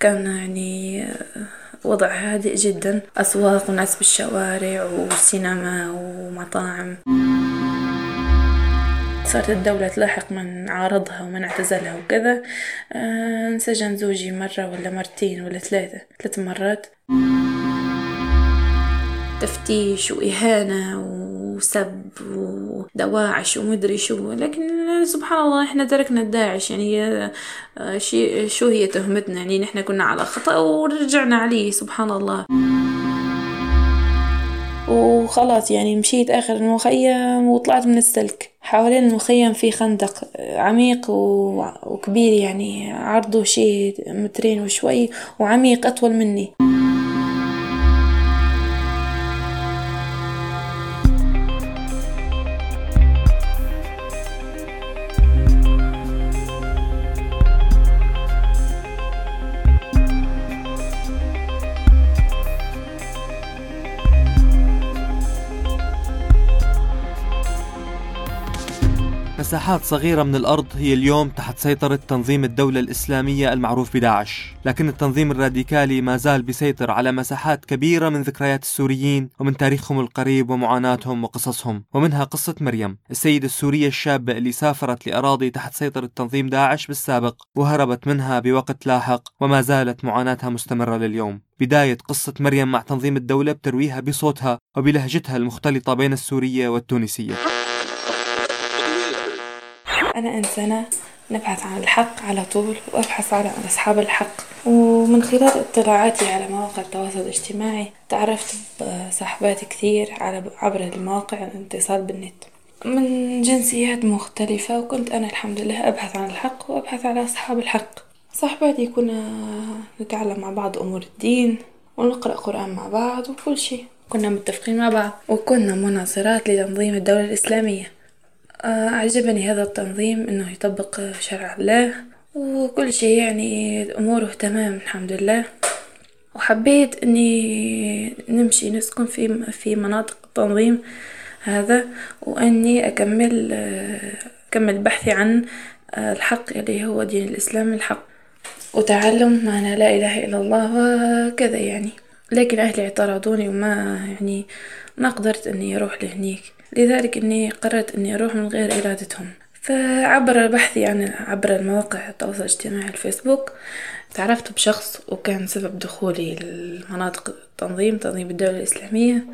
كان يعني وضع هادئ جدا. أسواق وناس بالشوارع وسينما ومطاعم. صارت الدولة تلاحق من عارضها ومن اعتزلها وكذا. آه، انسجن زوجي مرة ولا مرتين ولا ثلاثة ثلاث مرات. تفتيش وإهانة وسب ودواعش ومدري شو. لكن سبحان الله إحنا تركنا الداعش يعني آه، شي شو هي تهمتنا؟ يعني نحن كنا على خطأ ورجعنا عليه سبحان الله. وخلاص يعني مشيت آخر المخيم وطلعت من السلك. حوالين المخيم في خندق عميق وكبير يعني عرضه شي مترين وشوي وعميق أطول مني. مساحات صغيرة من الأرض هي اليوم تحت سيطرة تنظيم الدولة الإسلامية المعروف بداعش. لكن التنظيم الراديكالي ما زال بيسيطر على مساحات كبيرة من ذكريات السوريين ومن تاريخهم القريب ومعاناتهم وقصصهم. ومنها قصة مريم السيدة السورية الشابة اللي سافرت لأراضي تحت سيطرة تنظيم داعش بالسابق وهربت منها بوقت لاحق وما زالت معاناتها مستمرة لليوم. بداية قصة مريم مع تنظيم الدولة بترويها بصوتها وبلهجتها المختلطة بين السورية والتونسية. أنا إنسانة نبحث عن الحق على طول وأبحث على أصحاب الحق. ومن خلال اطلاعاتي على مواقع التواصل الاجتماعي تعرفت بصحبات كثير على عبر المواقع الاتصال بالنت. من جنسيات مختلفة وكنت أنا الحمد لله أبحث عن الحق وأبحث على أصحاب الحق. صحباتي كنا نتعلم مع بعض أمور الدين ونقرأ قرآن مع بعض وكل شيء. كنا متفقين مع بعض. وكنا مناصرات لتنظيم الدولة الإسلامية. آه، أعجبني هذا التنظيم إنه يطبق شرع الله وكل شيء يعني أموره تمام الحمد لله. وحبيت إني نمشي نسكن في في مناطق التنظيم هذا وإني أكمل أكمل بحثي عن الحق اللي هو دين الإسلام الحق وتعلم معنى لا إله إلا الله وكذا يعني. لكن أهلي اعترضوني وما يعني ما قدرت إني أروح لهنيك. لذلك إني قررت إني أروح من غير إرادتهم. فعبر بحثي عن عبر المواقع التواصل الاجتماعي الفيسبوك تعرفت بشخص وكان سبب دخولي لمناطق التنظيم تنظيم الدولة الإسلامية.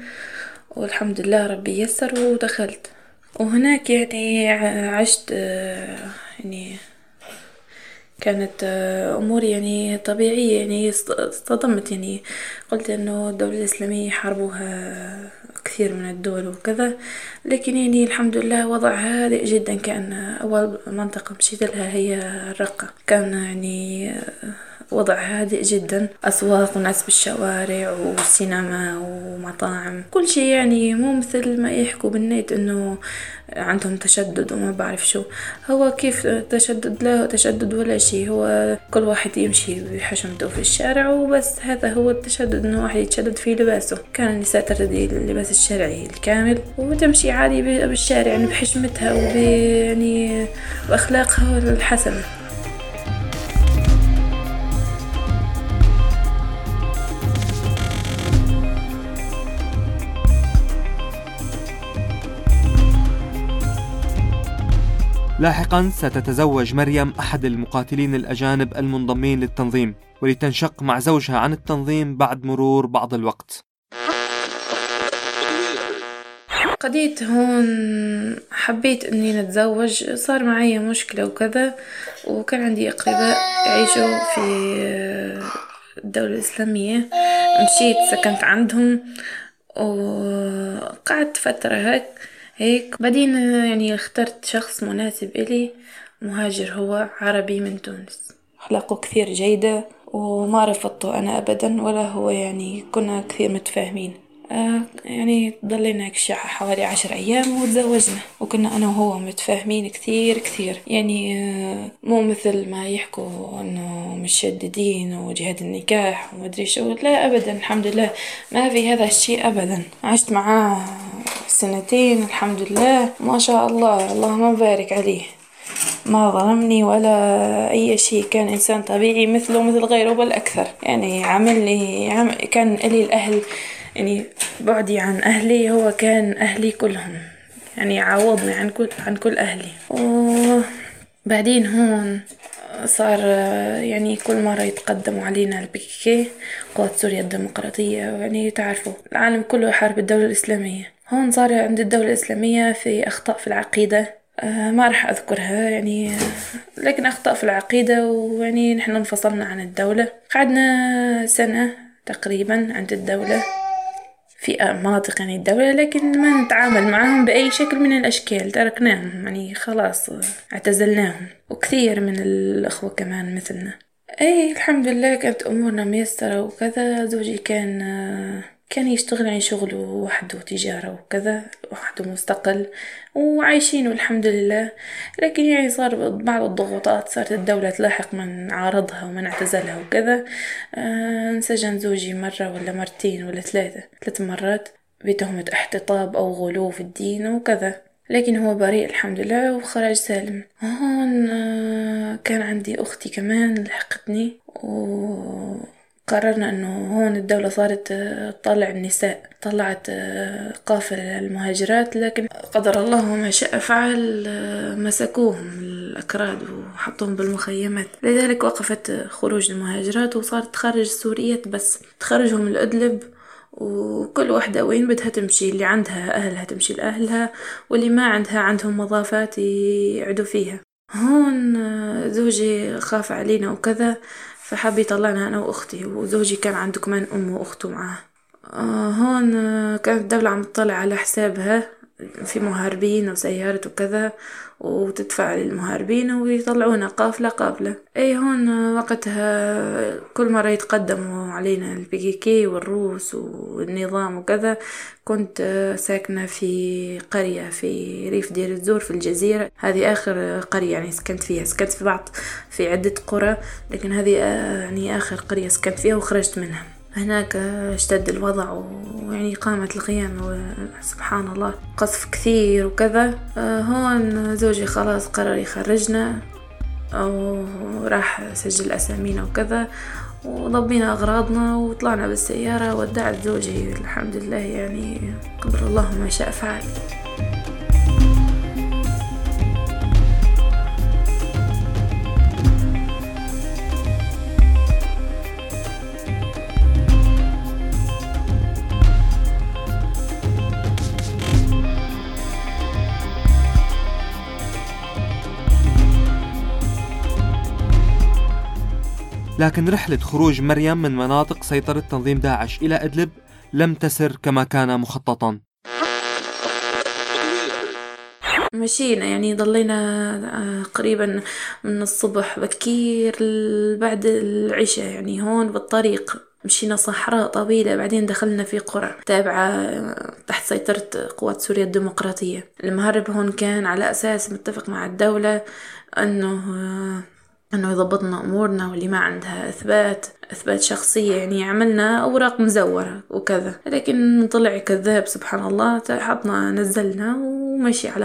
والحمد لله ربي يسر ودخلت. وهناك يعني عشت يعني كانت أموري يعني طبيعية يعني اصطدمت يعني. قلت إنه الدولة الإسلامية حاربوها كثير من الدول وكذا لكن يعني الحمد لله وضع هادئ جدا كأن أول منطقة مشيت لها هي الرقة. كان يعني وضع هادئ جدا. أسواق وناس بالشوارع وسينما ومطاعم. كل شيء يعني مو مثل ما يحكوا بالنت إنه عندهم تشدد وما بعرف شو. هو كيف تشدد؟ لا تشدد ولا شيء. هو كل واحد يمشي بحشمته في الشارع وبس. هذا هو التشدد إنه واحد يتشدد في لباسه. كان النساء ترتدي اللباس الشرعي الكامل. وتمشي عادي بالشارع يعني بحشمتها وب يعني بأخلاقها الحسنة. لاحقا ستتزوج مريم أحد المقاتلين الأجانب المنضمين للتنظيم ولتنشق مع زوجها عن التنظيم بعد مرور بعض الوقت. قضيت هون حبيت إني نتزوج صار معي مشكلة وكذا وكان عندي إقرباء يعيشوا في الدولة الإسلامية. مشيت سكنت عندهم وقعدت فترة هيك. هيك. بعدين يعني اخترت شخص مناسب إلي مهاجر هو عربي من تونس. أخلاقه كثير جيدة وما رفضته أنا أبدا ولا هو يعني كنا كثير متفاهمين. آه يعني ضلينا حوالي عشر أيام وتزوجنا وكنا أنا وهو متفاهمين كثير كثير. يعني آه مو مثل ما يحكوا إنه مشددين وجهاد النكاح ومدري شو. لا أبدا الحمد لله. ما في هذا الشيء أبدا. عشت معاه سنتين الحمد لله. ما شاء الله اللهم بارك عليه. ما ظلمني ولا أي شيء. كان إنسان طبيعي مثله مثل غيره بل أكثر. يعني عملي عم كان إلي الأهل يعني بعدي عن أهلي هو كان أهلي كلهم. يعني عوضني عن كل عن كل أهلي. وبعدين هون صار يعني كل مرة يتقدموا علينا البيكي قوات سوريا الديمقراطية. يعني تعرفوا العالم كله يحارب الدولة الإسلامية. هون صار عند الدولة الإسلامية في أخطاء في العقيدة. آه، ما راح أذكرها يعني لكن أخطاء في العقيدة ويعني نحن انفصلنا عن الدولة. قعدنا سنة تقريبا عند الدولة في مناطق يعني الدولة لكن ما نتعامل معهم بأي شكل من الأشكال. تركناهم يعني خلاص اعتزلناهم وكثير من الأخوة كمان مثلنا. أي الحمد لله كانت أمورنا ميسرة وكذا. زوجي كان كان يشتغل يعني شغله وحده تجارة وكذا وحده مستقل وعايشين والحمد لله. لكن يعني صار بعض الضغوطات صارت الدولة تلاحق من عارضها ومن اعتزلها وكذا. آه انسجن زوجي مرة ولا مرتين ولا ثلاثة ثلاث مرات. بتهمة احتطاب أو غلو في الدين وكذا. لكن هو بريء الحمد لله وخرج سالم. هون آه كان عندي أختي كمان لحقتني و قررنا إنه هون الدولة صارت آه، تطلع النساء طلعت آه، قافلة المهاجرات لكن قدر الله ما شاء فعل آه، مسكوهم الأكراد وحطوهم بالمخيمات. لذلك وقفت خروج المهاجرات وصارت تخرج السوريات بس. تخرجهم الأدلب وكل واحدة وين بدها تمشي اللي عندها أهلها تمشي لأهلها واللي ما عندها عندهم مضافات يعدوا فيها. هون زوجي خاف علينا وكذا. فحب يطلعنا أنا وأختي وزوجي كان عنده كمان أم وأخته معاه. آه هون آه، كانت الدولة عم تطلع على حسابها. في مهاربين وسيارة وكذا وتدفع للمهاربين ويطلعونا قافلة قافلة. إي هون وقتها كل مرة يتقدموا علينا البيكيكي والروس والنظام وكذا كنت ساكنة في قرية في ريف دير الزور في الجزيرة. هذه آخر قرية يعني سكنت فيها. سكنت في بعض في عدة قرى لكن هذه يعني آخر قرية سكنت فيها وخرجت منها. هناك اشتد الوضع ويعني قامت القيام سبحان الله. قصف كثير وكذا. آه، هون زوجي خلاص قرر يخرجنا وراح سجل أسامينا وكذا. وضبينا أغراضنا وطلعنا بالسيارة ودعت زوجي. الحمد لله يعني قدر الله ما شاء فعل. لكن رحلة خروج مريم من مناطق سيطرة تنظيم داعش إلى إدلب لم تسر كما كان مخططا. مشينا يعني ضلينا آه، قريبا من الصبح بكير بعد العشاء يعني هون بالطريق. مشينا صحراء طويلة بعدين دخلنا في قرى تابعة آه، تحت سيطرة قوات سوريا الديمقراطية. المهرب هون كان على أساس متفق مع الدولة أنه آه، إنه يضبطنا أمورنا واللي ما عندها إثبات إثبات شخصية يعني عملنا أوراق مزورة وكذا. لكن طلع كذاب سبحان الله حطنا نزلنا ومشي على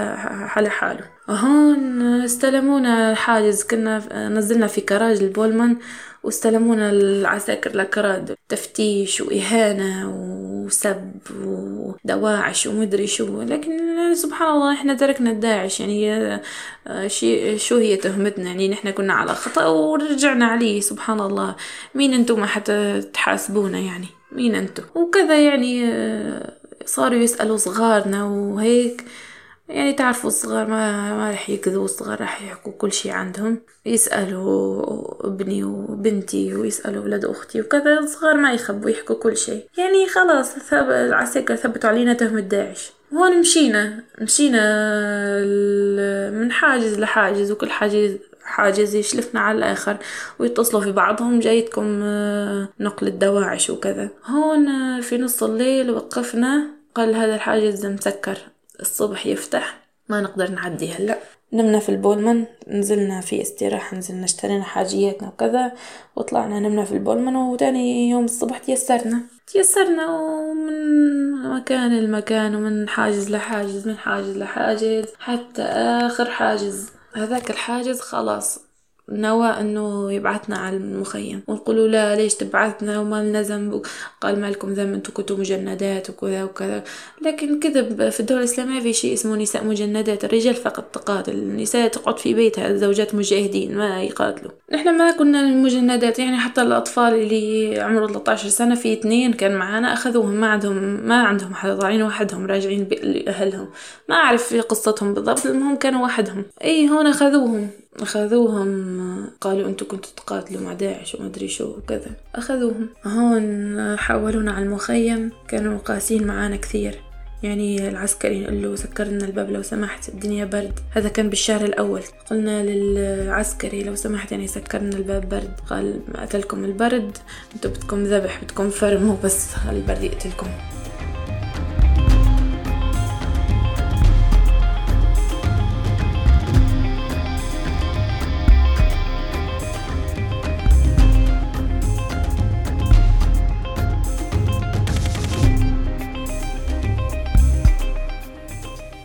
على حاله. هون استلمونا حاجز كنا نزلنا في كراج البولمان واستلمونا العساكر الأكراد تفتيش وإهانة وسب ودواعش ومدري شو. لكن سبحان الله إحنا تركنا الداعش. يعني آه، شو هي تهمتنا؟ يعني نحن كنا على خطأ ورجعنا عليه. سبحان الله. مين أنتم حتى تحاسبونا يعني؟ مين أنتم؟ وكذا يعني آه، صاروا يسألوا صغارنا وهيك. يعني تعرفوا الصغار ما ما راح يكذبوا الصغار راح يحكوا كل شي عندهم. يسألوا ابني وبنتي ويسألوا ولد أختي وكذا الصغار ما يخبوا يحكوا كل شي. يعني خلاص ثب... العساكر ثبتوا علينا تهمة داعش وهون مشينا مشينا من حاجز لحاجز وكل حاجز حاجز يشلفنا على الآخر ويتصلوا في بعضهم جايتكم آه، نقل الدواعش وكذا. هون آه، في نص الليل وقفنا قال هذا الحاجز مسكر. الصبح يفتح ما نقدر نعدي هلا. نمنا في البولمان نزلنا في استراحة نزلنا اشترينا حاجياتنا وكذا وطلعنا نمنا في البولمان وتاني يوم الصبح تيسرنا. تيسرنا ومن مكان لمكان ومن حاجز لحاجز من حاجز لحاجز حتى آخر حاجز. هذاك الحاجز خلاص. نوى أنه يبعثنا على المخيم. ونقولوا لا ليش تبعثنا؟ وما لنا ذنب. قال ما لكم ذنب أنتم كنتوا مجندات وكذا وكذا. لكن كذب في الدولة الإسلامية في شيء اسمه نساء مجندات. الرجال فقط تقاتل. النساء تقعد في بيتها. زوجات مجاهدين ما يقاتلوا. نحن ما كنا مجندات. يعني حتى الأطفال اللي عمره 13 سنة في اثنين كان معانا أخذوهم. ما عندهم ما عندهم حدا ضايعين وحدهم راجعين لأهلهم ما أعرف قصتهم بالضبط المهم كانوا وحدهم. أي هون أخذوهم. أخذوهم قالوا أنتوا كنتوا تقاتلوا مع داعش وما أدري شو وكذا. أخذوهم. هون حولونا على المخيم كانوا قاسين معانا كثير. يعني العسكري نقول له سكرنا الباب لو سمحت الدنيا برد. هذا كان بالشهر الأول. قلنا للعسكري لو سمحت يعني سكرنا الباب برد. قال قتلكم البرد أنتوا بدكم ذبح بدكم فرم بس البرد يقتلكم.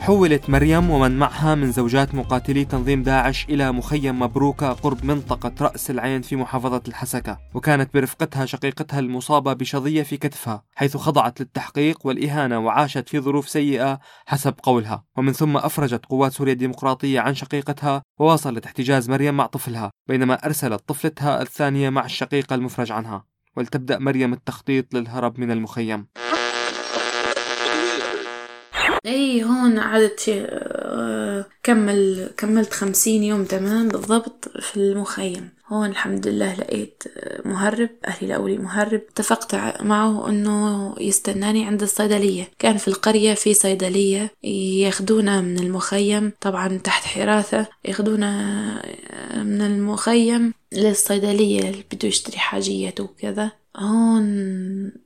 حولت مريم ومن معها من زوجات مقاتلي تنظيم داعش إلى مخيم مبروكة قرب منطقة رأس العين في محافظة الحسكة وكانت برفقتها شقيقتها المصابة بشظية في كتفها حيث خضعت للتحقيق والإهانة وعاشت في ظروف سيئة حسب قولها. ومن ثم أفرجت قوات سوريا الديمقراطية عن شقيقتها وواصلت احتجاز مريم مع طفلها بينما أرسلت طفلتها الثانية مع الشقيقة المفرج عنها. ولتبدأ مريم التخطيط للهرب من المخيم. اي هون قعدت آه، كمل كملت خمسين يوم تمام؟ بالضبط في المخيم. هون الحمد لله لقيت آه، مهرب أهلي لقوا لي مهرب. اتفقت معه إنه يستناني عند الصيدلية. كان في القرية في صيدلية ياخدونا من المخيم طبعا تحت حراسة ياخدونا آه، من المخيم للصيدلية اللي بده يشتري حاجيات وكذا. هون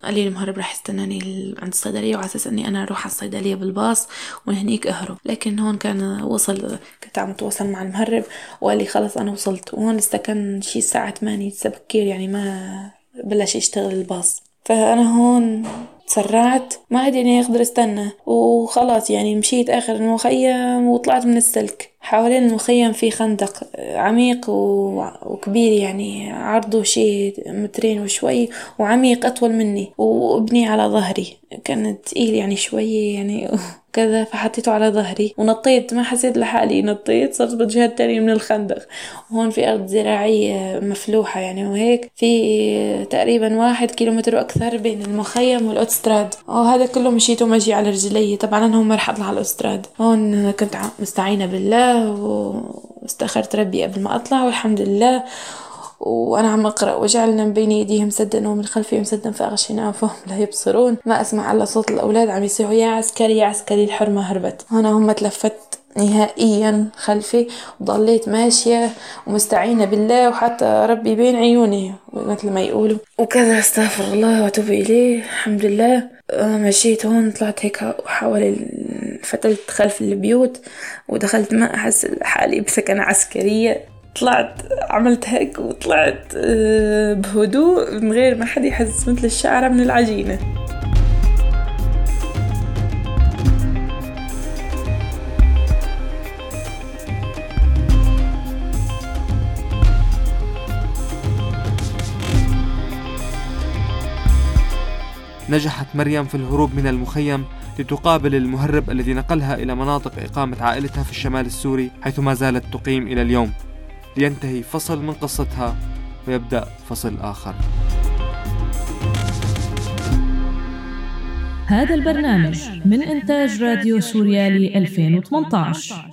قال لي المهرب راح يستناني عند الصيدلية وعلى أساس إني أنا أروح على الصيدلية بالباص ومن هنيك أهرب. لكن هون كان وصل كنت عم أتواصل مع المهرب وقال لي خلص أنا وصلت. وهون استكن شي الساعة 8 بكير يعني ما بلش يشتغل الباص. فأنا هون تسرعت ما عاد يعني أقدر أستنى. وخلاص يعني مشيت آخر المخيم وطلعت من السلك. حوالين المخيم في خندق عميق وكبير يعني عرضه شي مترين وشوي وعميق أطول مني وأبني على ظهري. كان تقيل يعني شوي يعني كذا فحطيته على ظهري ونطيت. ما حسيت لحالي نطيت صرت بالجهة التانية من الخندق. وهون في أرض زراعية مفلوحة يعني وهيك في تقريبا واحد كيلومتر وأكثر بين المخيم والأوتستراد. وهذا كله مشيته ماشي على رجلي. طبعا أنا هم رح أطلع على الأوتستراد. هون كنت مستعينة بالله. واستخرت ربي قبل ما أطلع والحمد لله. وأنا عم أقرأ وجعلنا من بين يديهم سدا ومن خلفهم سدا فأغشيناهم فهم لا يبصرون. ما أسمع إلا صوت الأولاد عم يصيحوا يا عسكري يا عسكري الحرمة هربت. هنا هم تلفت نهائيا خلفي وضليت ماشية ومستعينة بالله وحتى ربي بين عيوني مثل ما يقولوا. وكذا استغفر الله وأتوب إليه الحمد لله. مشيت هون طلعت هيك حوالي فتلت خلف البيوت ودخلت ما أحس حالي بسكنة عسكرية. طلعت عملت هيك وطلعت آه، بهدوء من غير ما حد يحس مثل الشعرة من العجينة. نجحت مريم في الهروب من المخيم لتقابل المهرب الذي نقلها إلى مناطق إقامة عائلتها في الشمال السوري حيث ما زالت تقيم إلى اليوم. لينتهي فصل من قصتها ويبدأ فصل آخر. هذا البرنامج من إنتاج راديو سوريالي 2018